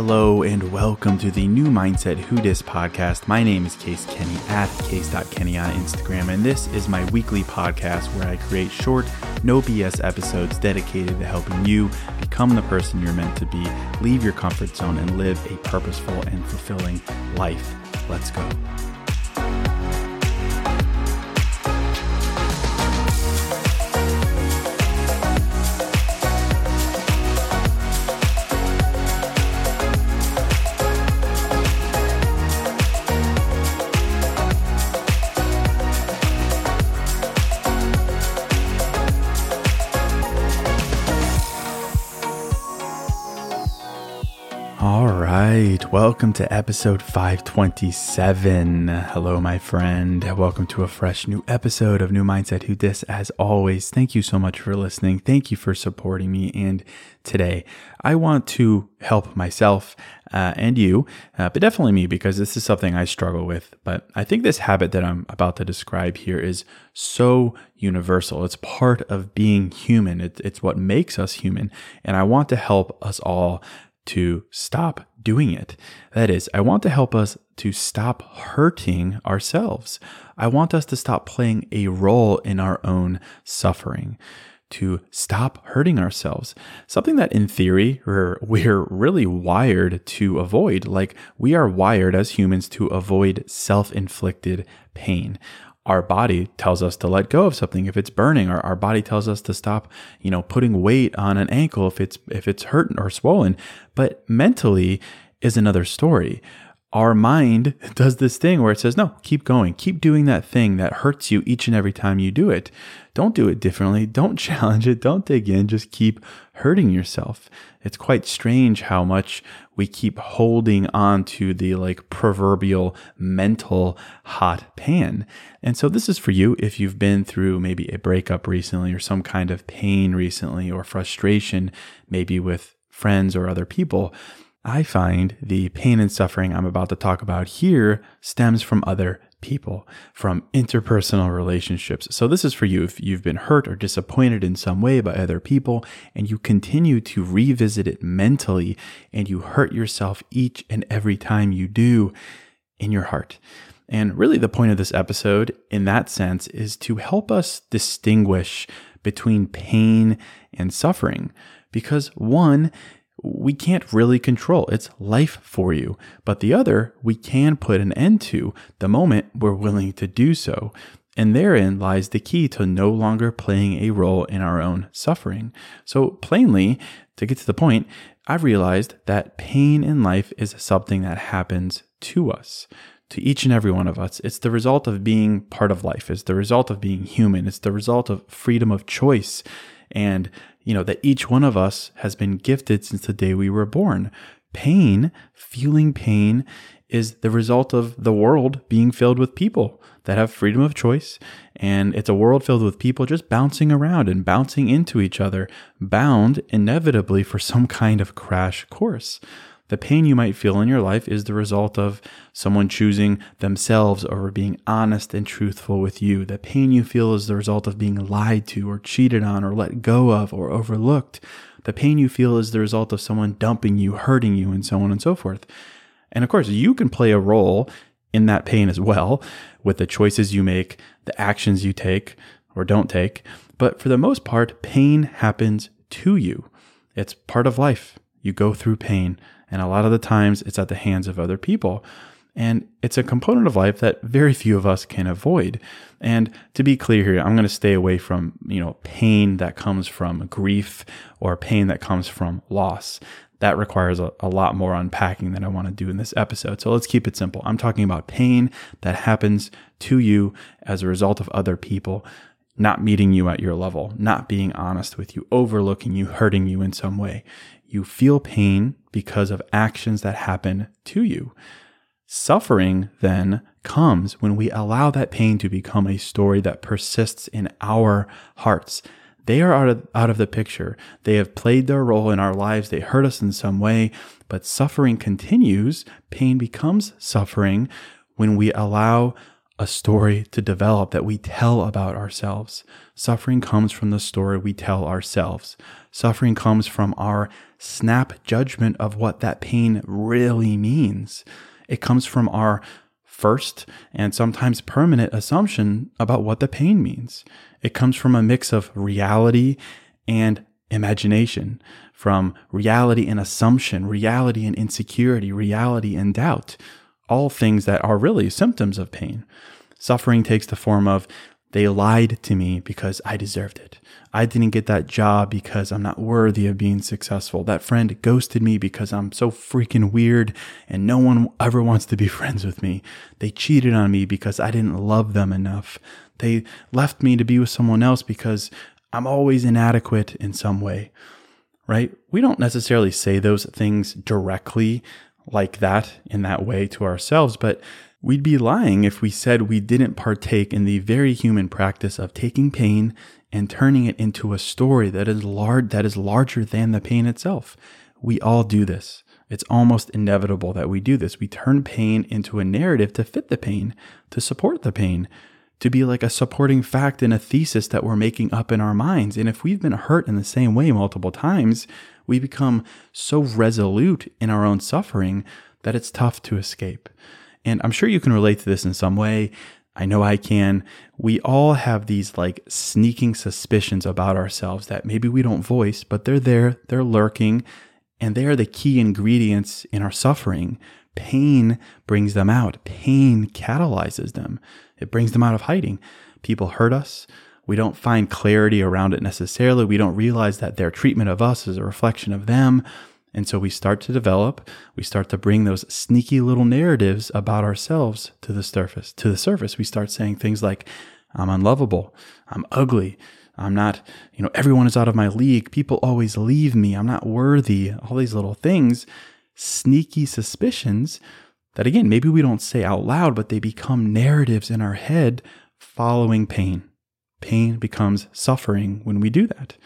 Hello and welcome to the new Mindset Who Dis podcast. My name is Case Kenny at case.kenny on Instagram, and this is my weekly podcast where I create short, no BS episodes dedicated to helping you become the person you're meant to be, leave your comfort zone, and live a purposeful and fulfilling life. Let's go. Welcome to episode 527. Hello, my friend. Welcome to a fresh new episode of New Mindset Who Dis. As always, thank you so much for listening. Thank you for supporting me. And today, I want to help myself uh, and you, uh, but definitely me, because this is something I struggle with. But I think this habit that I'm about to describe here is so universal. It's part of being human, it, it's what makes us human. And I want to help us all to stop doing it. That is, I want to help us to stop hurting ourselves. I want us to stop playing a role in our own suffering, to stop hurting ourselves. Something that in theory we're, we're really wired to avoid. Like we are wired as humans to avoid self inflicted pain our body tells us to let go of something. If it's burning or our body tells us to stop you know putting weight on an ankle if it's if it's hurt or swollen. But mentally is another story our mind does this thing where it says no keep going. Keep doing that thing that hurts you each and every time you do it. Don't do it differently. Don't challenge it. Don't dig in. Just keep hurting yourself. It's quite strange how much we keep holding on to the like proverbial mental hot pan. And so this is for you if you've been through maybe a breakup recently or some kind of pain recently or frustration, maybe with friends or other people. I find the pain and suffering I'm about to talk about here stems from other people, from interpersonal relationships. So, this is for you if you've been hurt or disappointed in some way by other people and you continue to revisit it mentally and you hurt yourself each and every time you do in your heart. And really, the point of this episode, in that sense, is to help us distinguish between pain and suffering. Because one, we can't really control. It's life for you. But the other, we can put an end to the moment we're willing to do so. And therein lies the key to no longer playing a role in our own suffering. So, plainly, to get to the point, I've realized that pain in life is something that happens to us, to each and every one of us. It's the result of being part of life, it's the result of being human, it's the result of freedom of choice. And you know, that each one of us has been gifted since the day we were born. Pain, feeling pain, is the result of the world being filled with people that have freedom of choice. And it's a world filled with people just bouncing around and bouncing into each other, bound inevitably for some kind of crash course. The pain you might feel in your life is the result of someone choosing themselves over being honest and truthful with you. The pain you feel is the result of being lied to or cheated on or let go of or overlooked. The pain you feel is the result of someone dumping you, hurting you, and so on and so forth. And of course, you can play a role in that pain as well, with the choices you make, the actions you take or don't take. But for the most part, pain happens to you. It's part of life. You go through pain, and a lot of the times it's at the hands of other people. And it's a component of life that very few of us can avoid. And to be clear here, I'm going to stay away from, you know, pain that comes from grief or pain that comes from loss. That requires a, a lot more unpacking than I want to do in this episode. So let's keep it simple. I'm talking about pain that happens to you as a result of other people not meeting you at your level, not being honest with you, overlooking you, hurting you in some way. You feel pain because of actions that happen to you. Suffering then comes when we allow that pain to become a story that persists in our hearts. They are out of, out of the picture. They have played their role in our lives. They hurt us in some way, but suffering continues. Pain becomes suffering when we allow a story to develop that we tell about ourselves. Suffering comes from the story we tell ourselves. Suffering comes from our snap judgment of what that pain really means. It comes from our first and sometimes permanent assumption about what the pain means. It comes from a mix of reality and imagination, from reality and assumption, reality and insecurity, reality and doubt, all things that are really symptoms of pain. Suffering takes the form of they lied to me because I deserved it. I didn't get that job because I'm not worthy of being successful. That friend ghosted me because I'm so freaking weird and no one ever wants to be friends with me. They cheated on me because I didn't love them enough. They left me to be with someone else because I'm always inadequate in some way, right? We don't necessarily say those things directly like that in that way to ourselves, but We'd be lying if we said we didn't partake in the very human practice of taking pain and turning it into a story that is large that is larger than the pain itself. We all do this. It's almost inevitable that we do this. We turn pain into a narrative to fit the pain, to support the pain, to be like a supporting fact in a thesis that we're making up in our minds. And if we've been hurt in the same way multiple times, we become so resolute in our own suffering that it's tough to escape. And I'm sure you can relate to this in some way. I know I can. We all have these like sneaking suspicions about ourselves that maybe we don't voice, but they're there, they're lurking, and they are the key ingredients in our suffering. Pain brings them out, pain catalyzes them, it brings them out of hiding. People hurt us. We don't find clarity around it necessarily. We don't realize that their treatment of us is a reflection of them. And so we start to develop, we start to bring those sneaky little narratives about ourselves to the surface. To the surface, we start saying things like, I'm unlovable, I'm ugly, I'm not, you know, everyone is out of my league, people always leave me, I'm not worthy, all these little things, sneaky suspicions that again, maybe we don't say out loud, but they become narratives in our head following pain. Pain becomes suffering when we do that.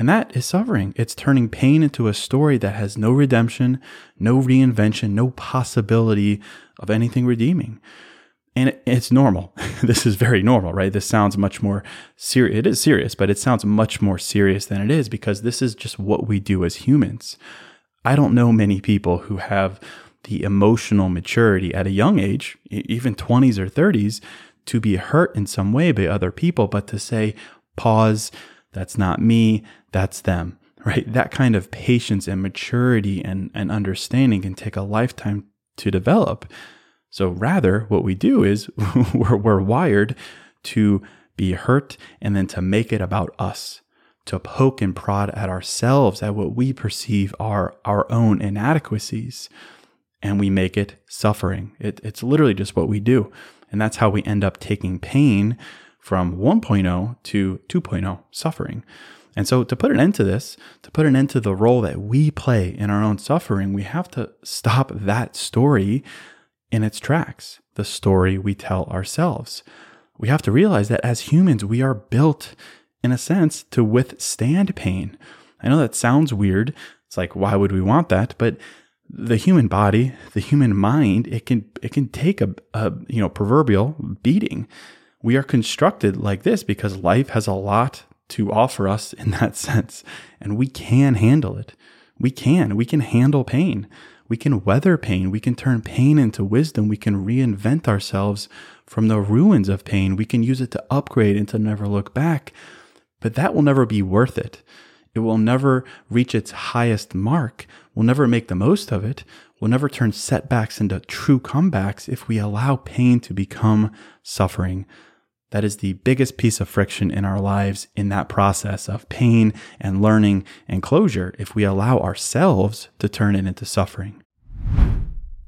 And that is suffering. It's turning pain into a story that has no redemption, no reinvention, no possibility of anything redeeming. And it's normal. this is very normal, right? This sounds much more serious. It is serious, but it sounds much more serious than it is because this is just what we do as humans. I don't know many people who have the emotional maturity at a young age, even 20s or 30s, to be hurt in some way by other people, but to say, pause, that's not me, that's them, right? That kind of patience and maturity and, and understanding can take a lifetime to develop. So rather, what we do is we're, we're wired to be hurt and then to make it about us, to poke and prod at ourselves, at what we perceive are our own inadequacies, and we make it suffering. It, it's literally just what we do. And that's how we end up taking pain from 1.0 to 2.0 suffering. And so, to put an end to this, to put an end to the role that we play in our own suffering, we have to stop that story in its tracks, the story we tell ourselves. We have to realize that as humans, we are built, in a sense, to withstand pain. I know that sounds weird. It's like, why would we want that? But the human body, the human mind, it can it can take a, a you know proverbial beating we are constructed like this because life has a lot to offer us in that sense, and we can handle it. We can. We can handle pain. We can weather pain. We can turn pain into wisdom. We can reinvent ourselves from the ruins of pain. We can use it to upgrade and to never look back. But that will never be worth it. It will never reach its highest mark. We'll never make the most of it. We'll never turn setbacks into true comebacks if we allow pain to become suffering. That is the biggest piece of friction in our lives in that process of pain and learning and closure if we allow ourselves to turn it into suffering.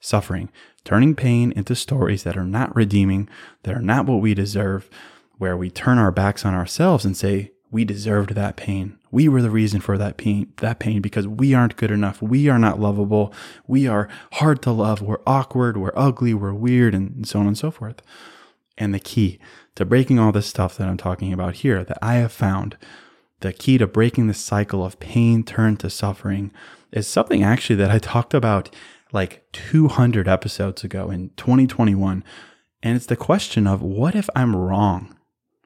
Suffering turning pain into stories that are not redeeming, that are not what we deserve, where we turn our backs on ourselves and say, we deserved that pain. We were the reason for that pain, that pain because we aren't good enough. We are not lovable. We are hard to love. We're awkward. We're ugly. We're weird and so on and so forth. And the key to breaking all this stuff that I'm talking about here that I have found, the key to breaking the cycle of pain turned to suffering is something actually that I talked about like 200 episodes ago in 2021. And it's the question of what if I'm wrong?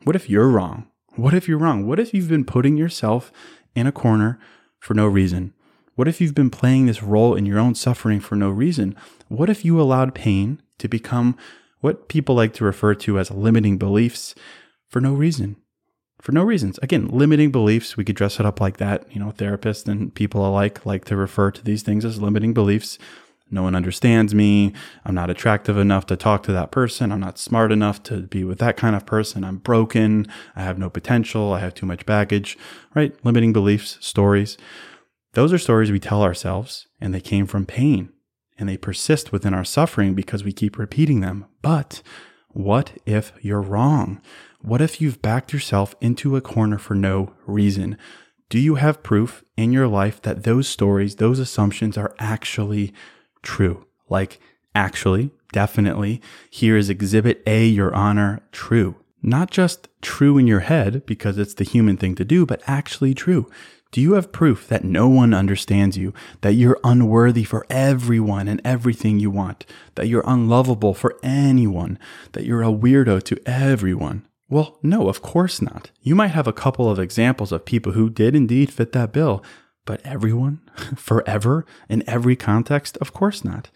What if you're wrong? What if you're wrong? What if you've been putting yourself in a corner for no reason? What if you've been playing this role in your own suffering for no reason? What if you allowed pain to become what people like to refer to as limiting beliefs for no reason? For no reasons. Again, limiting beliefs, we could dress it up like that. You know, therapists and people alike like to refer to these things as limiting beliefs. No one understands me. I'm not attractive enough to talk to that person. I'm not smart enough to be with that kind of person. I'm broken. I have no potential. I have too much baggage, right? Limiting beliefs, stories. Those are stories we tell ourselves, and they came from pain, and they persist within our suffering because we keep repeating them. But what if you're wrong? What if you've backed yourself into a corner for no reason? Do you have proof in your life that those stories, those assumptions are actually true. Like, actually, definitely, here is exhibit A, Your Honor, true. Not just true in your head because it's the human thing to do, but actually true. Do you have proof that no one understands you, that you're unworthy for everyone and everything you want, that you're unlovable for anyone, that you're a weirdo to everyone? Well, no, of course not. You might have a couple of examples of people who did indeed fit that bill, but everyone? Forever? In every context? Of course not.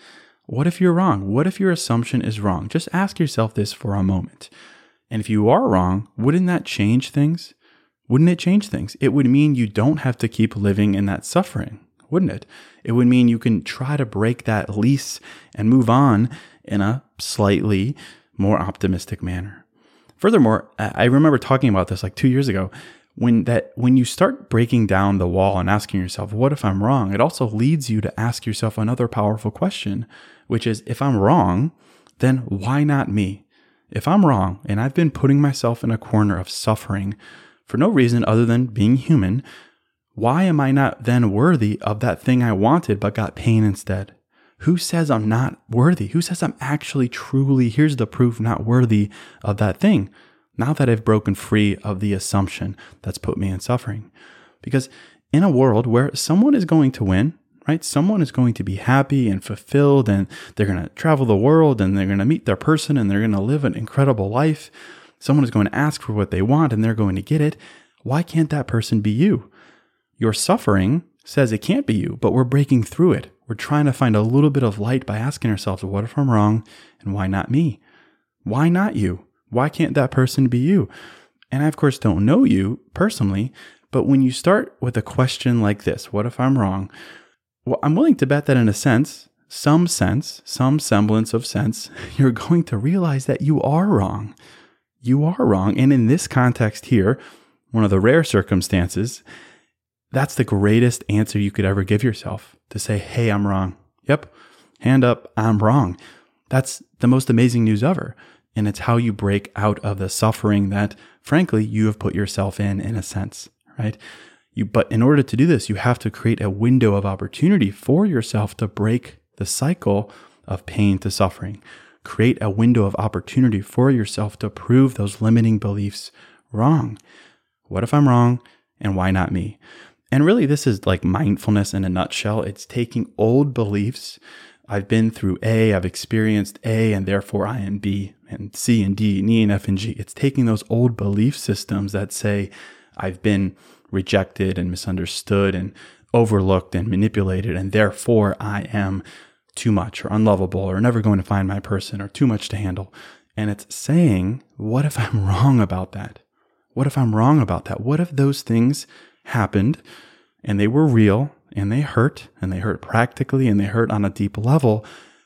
What if you're wrong? What if your assumption is wrong? Just ask yourself this for a moment. And if you are wrong, wouldn't that change things? Wouldn't it change things? It would mean you don't have to keep living in that suffering, wouldn't it? It would mean you can try to break that lease and move on in a slightly more optimistic manner. Furthermore, I remember talking about this like two years ago. When that when you start breaking down the wall and asking yourself, what if I'm wrong? It also leads you to ask yourself another powerful question, which is if I'm wrong, then why not me? If I'm wrong and I've been putting myself in a corner of suffering for no reason other than being human, why am I not then worthy of that thing I wanted but got pain instead? Who says I'm not worthy? Who says I'm actually truly, here's the proof, not worthy of that thing? Now that I've broken free of the assumption that's put me in suffering. Because in a world where someone is going to win, right? Someone is going to be happy and fulfilled and they're going to travel the world and they're going to meet their person and they're going to live an incredible life. Someone is going to ask for what they want and they're going to get it. Why can't that person be you? Your suffering says it can't be you, but we're breaking through it. We're trying to find a little bit of light by asking ourselves, what if I'm wrong? And why not me? Why not you? Why can't that person be you? And I, of course, don't know you personally, but when you start with a question like this, what if I'm wrong? Well, I'm willing to bet that in a sense, some sense, some semblance of sense, you're going to realize that you are wrong. You are wrong. And in this context here, one of the rare circumstances, that's the greatest answer you could ever give yourself to say, Hey, I'm wrong. Yep. Hand up, I'm wrong. That's the most amazing news ever. And it's how you break out of the suffering that, frankly, you have put yourself in, in a sense, right? You, but in order to do this, you have to create a window of opportunity for yourself to break the cycle of pain to suffering. Create a window of opportunity for yourself to prove those limiting beliefs wrong. What if I'm wrong? And why not me? And really, this is like mindfulness in a nutshell. It's taking old beliefs. I've been through A, I've experienced A, and therefore I am B, and C and D, and E and F and G. It's taking those old belief systems that say, I've been rejected and misunderstood and overlooked and manipulated, and therefore I am too much or unlovable or never going to find my person or too much to handle. And it's saying, what if I'm wrong about that? What if I'm wrong about that? What if those things happened and they were real and they hurt and they hurt practically and they hurt on a deep level?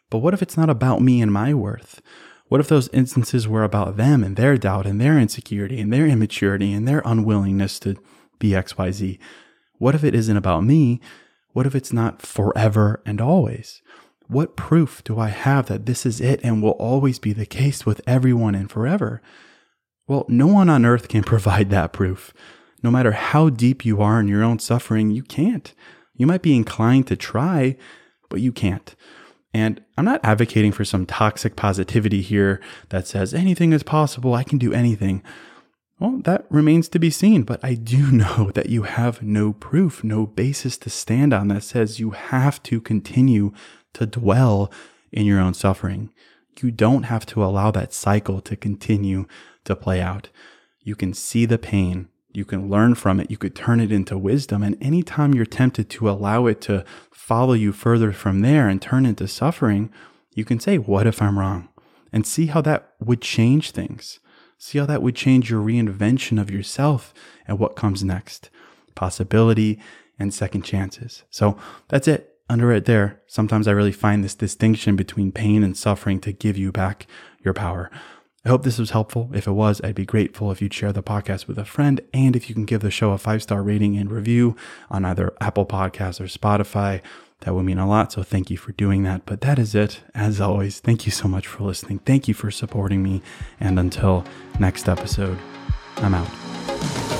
But what if it's not about me and my worth? What if those instances were about them and their doubt and their insecurity and their immaturity and their unwillingness to be XYZ? What if it isn't about me? What if it's not forever and always? What proof do I have that this is it and will always be the case with everyone and forever? Well, no one on earth can provide that proof. No matter how deep you are in your own suffering, you can't. You might be inclined to try, but you can't. And I'm not advocating for some toxic positivity here that says anything is possible, I can do anything. Well, that remains to be seen, but I do know that you have no proof, no basis to stand on that says you have to continue to dwell in your own suffering. You don't have to allow that cycle to continue to play out. You can see the pain, you can learn from it, you could turn it into wisdom. And anytime you're tempted to allow it to follow you further from there and turn into suffering, you can say, What if I'm wrong? And see how that would change things. See how that would change your reinvention of yourself and what comes next. Possibility and second chances. So that's it. Under it there, sometimes I really find this distinction between pain and suffering to give you back your power. I hope this was helpful. If it was, I'd be grateful if you'd share the podcast with a friend and if you can give the show a five star rating and review on either Apple Podcasts or Spotify. That would mean a lot. So thank you for doing that. But that is it. As always, thank you so much for listening. Thank you for supporting me. And until next episode, I'm out.